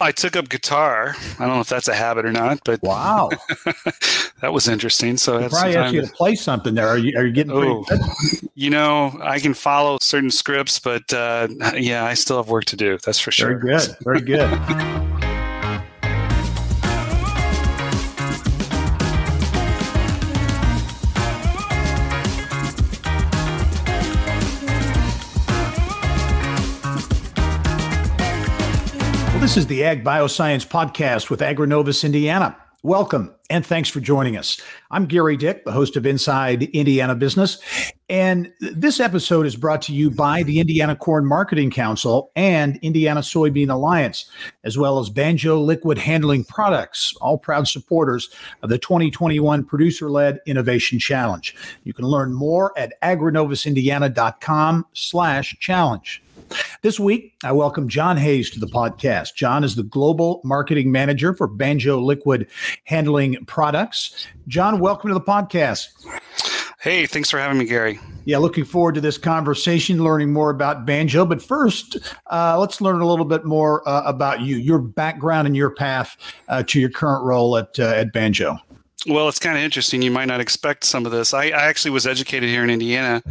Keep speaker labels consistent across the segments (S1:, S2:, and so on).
S1: I took up guitar. I don't know if that's a habit or not, but
S2: wow,
S1: that was interesting. So
S2: I probably asked you to play something there. Are you, are you getting? Oh,
S1: you know, I can follow certain scripts, but uh, yeah, I still have work to do. That's for sure.
S2: Very good. Very good. This is the Ag Bioscience Podcast with Agrinovus Indiana. Welcome and thanks for joining us. I'm Gerry Dick, the host of Inside Indiana Business. And this episode is brought to you by the Indiana Corn Marketing Council and Indiana Soybean Alliance, as well as Banjo Liquid Handling Products, all proud supporters of the 2021 Producer Led Innovation Challenge. You can learn more at agrinovusindiana.com slash challenge. This week, I welcome John Hayes to the podcast. John is the Global Marketing Manager for Banjo Liquid Handling Products. John, welcome to the podcast.
S1: Hey, thanks for having me, Gerry.
S2: Yeah, looking forward to this conversation, learning more about Banjo. But first, uh, let's learn a little bit more uh, about you, your background, and your path uh, to your current role at uh, at Banjo.
S1: Well, it's kind of interesting. You might not expect some of this. I, I actually was educated here in Indiana,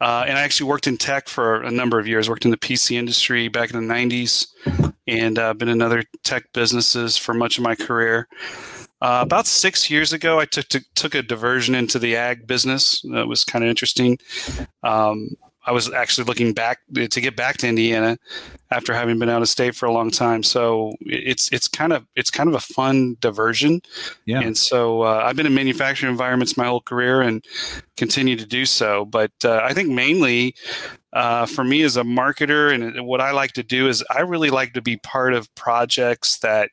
S1: uh, and I actually worked in tech for a number of years. Worked in the PC industry back in the '90s, and uh, been in other tech businesses for much of my career. Uh, about six years ago, I took to, took a diversion into the ag business. That was kind of interesting. Um, I was actually looking back to get back to Indiana after having been out of state for a long time. So it's it's kind of it's kind of a fun diversion. Yeah. And so uh, I've been in manufacturing environments my whole career and continue to do so. But uh, I think mainly uh, for me as a marketer and what I like to do is I really like to be part of projects that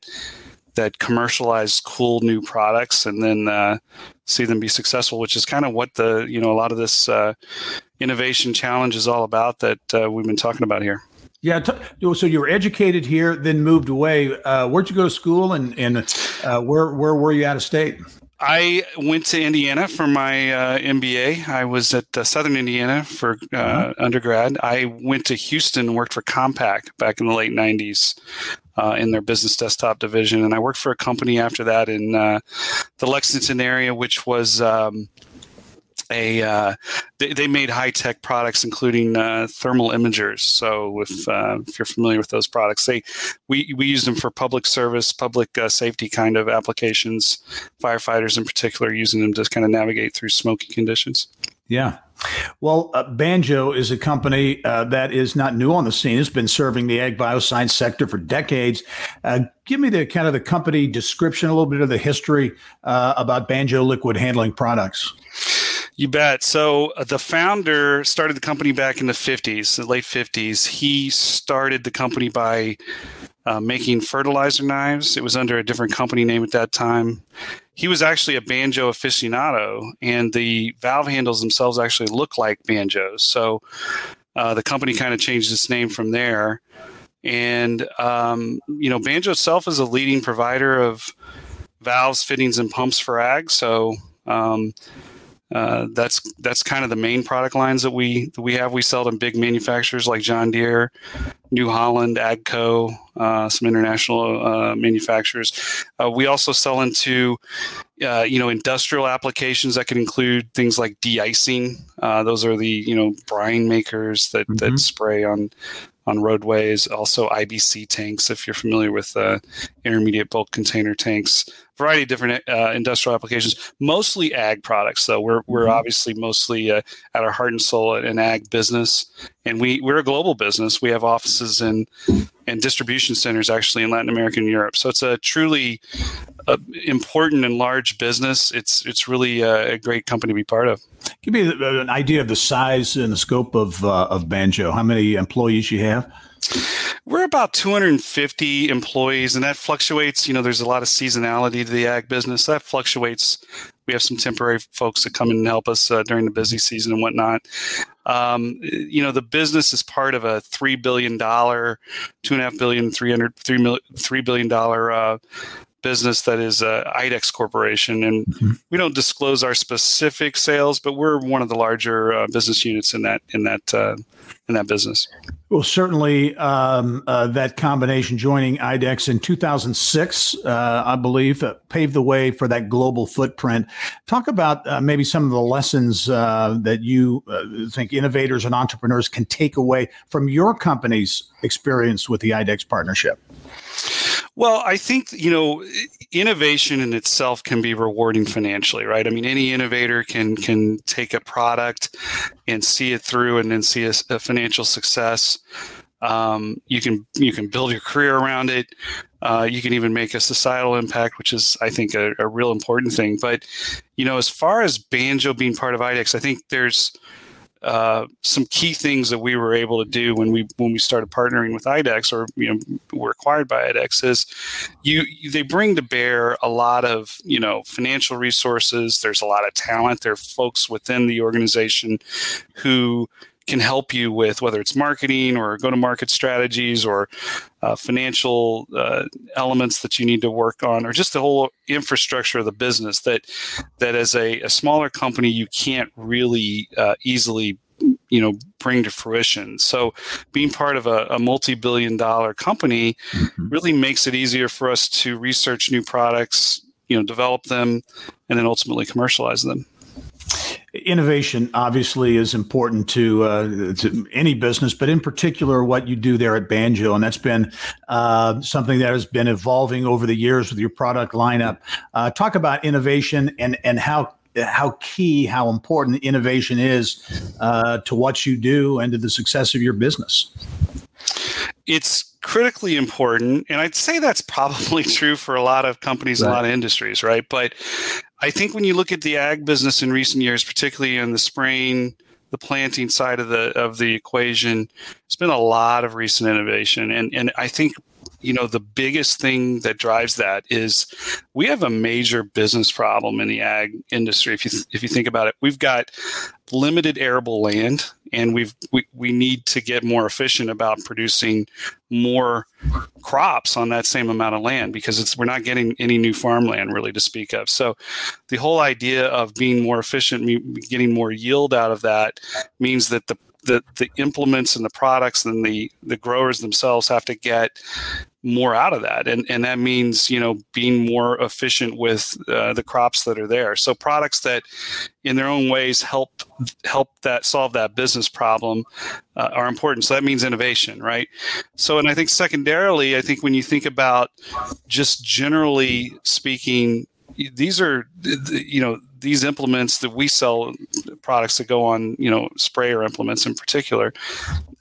S1: that commercialize cool new products and then uh, see them be successful, which is kind of what the you know a lot of this uh, innovation challenge is all about that uh, we've been talking about here.
S2: Yeah, t- so you were educated here, then moved away. Uh, where'd you go to school, and and uh, where where were you out of state?
S1: I went to Indiana for my uh, MBA. I was at uh, Southern Indiana for uh, uh-huh. undergrad. I went to Houston and worked for Compaq back in the late 90s uh, in their business desktop division. And I worked for a company after that in uh, the Lexington area, which was. Um, a uh, they, they, made high tech products, including uh, thermal imagers. So if uh, if you're familiar with those products, they we we use them for public service, public uh, safety kind of applications. Firefighters in particular using them to kind of navigate through smoky conditions.
S2: Yeah. Well, uh, Banjo is a company uh, that is not new on the scene. It's been serving the ag bioscience sector for decades. Uh, give me the kind of the company description, a little bit of the history uh, about Banjo liquid handling products.
S1: You bet. So uh, the founder started the company back in the 50s, the late 50s. He started the company by uh, making fertilizer knives. It was under a different company name at that time. He was actually a banjo aficionado, and the valve handles themselves actually look like banjos. So uh, the company kind of changed its name from there. And, um, you know, Banjo itself is a leading provider of valves, fittings, and pumps for ag. So, um, uh, that's that's kind of the main product lines that we that we have. We sell to big manufacturers like John Deere, New Holland, Agco, uh, some international uh, manufacturers. Uh, we also sell into uh, you know industrial applications that could include things like de-icing. those are the you know brine makers that mm-hmm. that spray on on roadways. Also, IBC tanks, if you're familiar with uh, intermediate bulk container tanks. Variety of different uh, industrial applications, mostly ag products. Though we're we're mm-hmm. obviously mostly uh, at our heart and soul an ag business, and we we're a global business. We have offices in and distribution centers actually in Latin America and Europe. So it's a truly uh, important and large business. It's it's really a, a, great company to be part of.
S2: Give me an idea of the size and the scope of uh, of Banjo. How many employees you have?
S1: We're about 250 employees, and that fluctuates. You know, there's a lot of seasonality to the ag business. That fluctuates. We have some temporary folks that come in and help us uh, during the busy season and whatnot. Um, you know, the business is part of a three billion dollar, two and a half billion, three hundred, three million, three billion dollar uh, business that is uh, IDEX Corporation, and mm-hmm. we don't disclose our specific sales, but we're one of the larger uh, business units in that in that uh, in that business.
S2: Well, certainly um, uh, that combination joining IDEX in 2006, uh, I believe, uh, paved the way for that global footprint. Talk about uh, maybe some of the lessons uh, that you uh, think innovators and entrepreneurs can take away from your company's experience with the IDEX partnership.
S1: Well, I think, you know, innovation in itself can be rewarding financially, right? I mean, any innovator can can take a product and see it through and then see a, a financial success. Um, you can you can build your career around it. Uh, you can even make a societal impact, which is, I think, a, a real important thing. But you know, as far as banjo being part of IDEX, I think there's uh, some key things that we were able to do when we when we started partnering with IDEX or you know were acquired by IDEX is you, they bring to bear a lot of you know financial resources. There's a lot of talent. There are folks within the organization who can help you with whether it's marketing or go to market strategies or uh, financial uh, elements that you need to work on or just the whole infrastructure of the business that that as a, a smaller company you can't really uh, easily you know bring to fruition so being part of a, a multi-billion dollar company mm-hmm. really makes it easier for us to research new products you know develop them and then ultimately commercialize them
S2: Innovation obviously is important to, uh, to any business, but in particular, what you do there at Banjo, and that's been uh, something that has been evolving over the years with your product lineup. Uh, talk about innovation and and how how key, how important innovation is uh, to what you do and to the success of your business.
S1: It's critically important, and I'd say that's probably true for a lot of companies, right. a lot of industries, right? But I think when you look at the ag business in recent years, particularly in the spraying, the planting side of the of the equation, it's been a lot of recent innovation, and and I think you know the biggest thing that drives that is we have a major business problem in the ag industry. If you th- if you think about it we've got limited arable land and we've we, we need to get more efficient about producing more crops on that same amount of land because it's we're not getting any new farmland really to speak of. So the whole idea of being more efficient getting more yield out of that means that the the, the implements and the products and the, the growers themselves have to get more out of that. And and that means you know being more efficient with uh, the crops that are there. So products that in their own ways help help that solve that business problem uh, are important. So that means innovation right? So and i think secondarily i think when you think about just generally speaking these are you know these implements that we sell products that go on you know sprayer implements in particular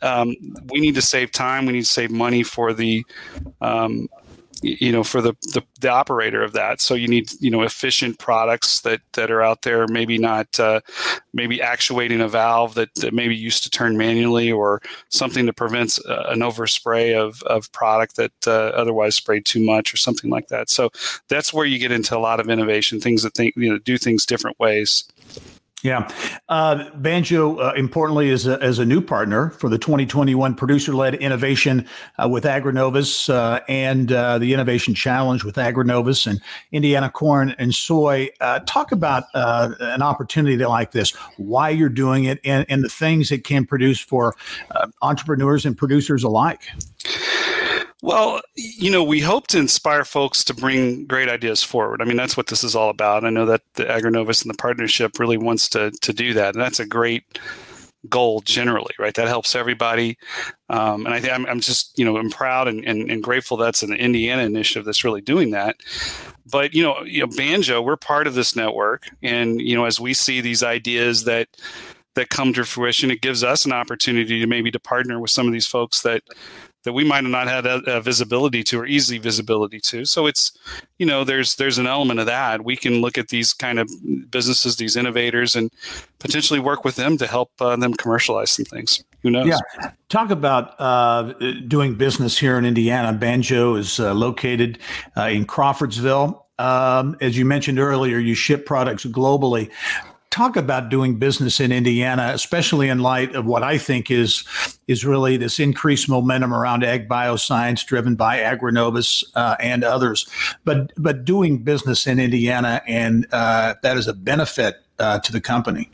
S1: um, we need to save time we need to save money for the um, you know for the, the, the operator of that. So you need you know efficient products that that are out there maybe not uh, maybe actuating a valve that, that maybe used to turn manually or something that prevents uh, an overspray of, of product that uh, otherwise sprayed too much or something like that. So that's where you get into a lot of innovation things that think you know do things different ways
S2: yeah. Uh, Banjo, uh, importantly, is a, as a new partner for the 2021 producer led innovation uh, with Agrinovus uh, and uh, the Innovation Challenge with Agrinovus and Indiana Corn and Soy. Uh, talk about an opportunity like this, why you're doing it, and, and the things it can produce for entrepreneurs and producers alike.
S1: Well, you know, we hope to inspire folks to bring great ideas forward. I mean, that's what this is all about. I know that the Agrinovus and the partnership really wants to to do that, and that's a great goal generally, right? That helps everybody. Um, and I think I'm, I'm, just, you know, I'm proud and, and, and, grateful that's an Indiana initiative that's really doing that. But, you know, you know, Banjo, we're part of this network. And, you know, as we see these ideas that, that come to fruition, it gives us an opportunity to maybe to partner with some of these folks that that we might have not had a, a, visibility to or easy visibility to. So it's, you know, there's there's an element of that. We can look at these kind of businesses, these innovators, and potentially work with them to help uh, them commercialize some things. Who knows?
S2: Yeah. Talk about uh, doing business here in Indiana. Banjo is uh, located uh, in Crawfordsville. Um, as you mentioned earlier, you ship products globally talk about doing business in Indiana, especially in light of what I think is is really this increased momentum around ag bioscience driven by Agrinovus uh, and others. But but doing business in Indiana and uh, that is a benefit uh, to the company.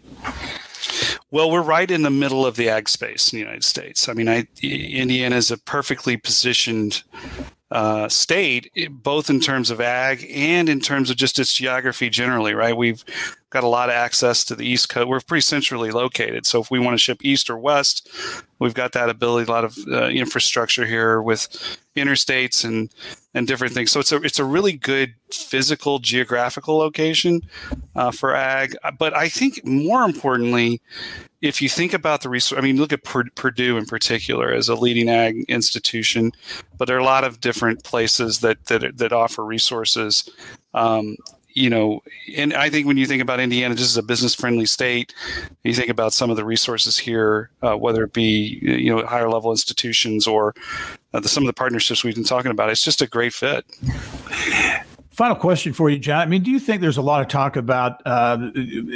S1: Well, we're right in the middle of the ag space in the United States. I mean, I, Indiana is a perfectly positioned uh, state, both in terms of ag and in terms of just its geography generally, right? We've got a lot of access to the East Coast. We're pretty centrally located. So if we want to ship east or west, we've got that ability, a lot of uh, infrastructure here with interstates and, and different things. So it's a, it's a really good physical geographical location uh, for ag. But I think more importantly, if you think about the resource, I mean, look at Purdue in particular as a leading ag institution, but there are a lot of different places that that, that offer resources. Um, you know, and I think when you think about Indiana just as a business friendly state, you think about some of the resources here, uh, whether it be you know higher level institutions or uh, the, some of the partnerships we've been talking about. It's just a great fit.
S2: Final question for you, John. I mean, do you think there's a lot of talk about, uh,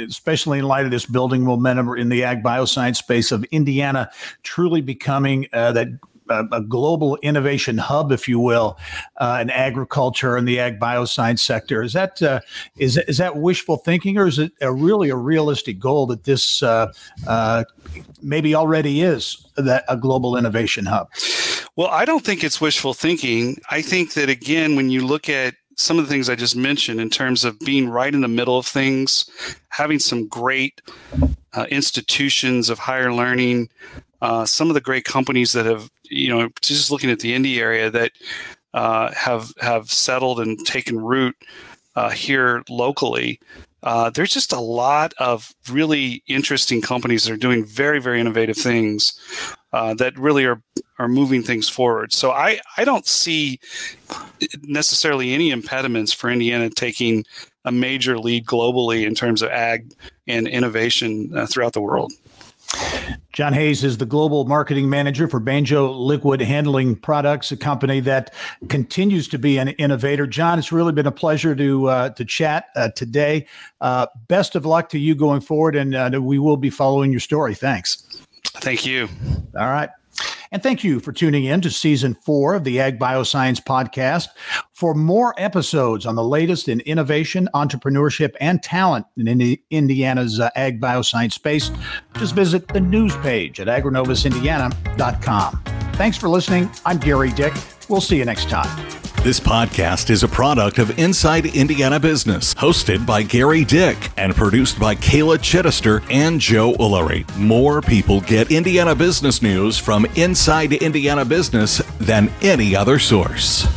S2: especially in light of this building momentum in the ag bioscience space, of Indiana truly becoming uh, that uh, a global innovation hub, if you will, uh, in agriculture and the ag bioscience sector. Is that uh, is is that wishful thinking, or is it a really a realistic goal that this uh, uh, maybe already is that a global innovation hub?
S1: Well, I don't think it's wishful thinking. I think that again, when you look at some of the things I just mentioned in terms of being right in the middle of things, having some great uh, institutions of higher learning, uh, some of the great companies that have, you know, just looking at the Indy area that uh, have have settled and taken root uh, here locally. Uh, there's just a lot of really interesting companies that are doing very, very innovative things uh, that really are are moving things forward. So I I don't see necessarily any impediments for Indiana taking a major lead globally in terms of ag and innovation throughout the world.
S2: John Hayes is the global marketing manager for Banjo Liquid Handling Products, a company that continues to be an innovator. John, it's really been a pleasure to uh, to chat uh, today. Uh, best of luck to you going forward, and uh, we will be following your story. Thanks.
S1: Thank you.
S2: All right. And thank you for tuning in to season four of the Ag Bioscience Podcast. For more episodes on the latest in innovation, entrepreneurship, and talent in Indiana's uh, Ag Bioscience space, just visit the news page at agrinovusindiana.com. Thanks for listening. I'm Gerry Dick. We'll see you next time.
S3: This podcast is a product of Inside Indiana Business, hosted by Gerry Dick and produced by Kayla Chittister and Joe Ullery. More people get Indiana business news from Inside Indiana Business than any other source.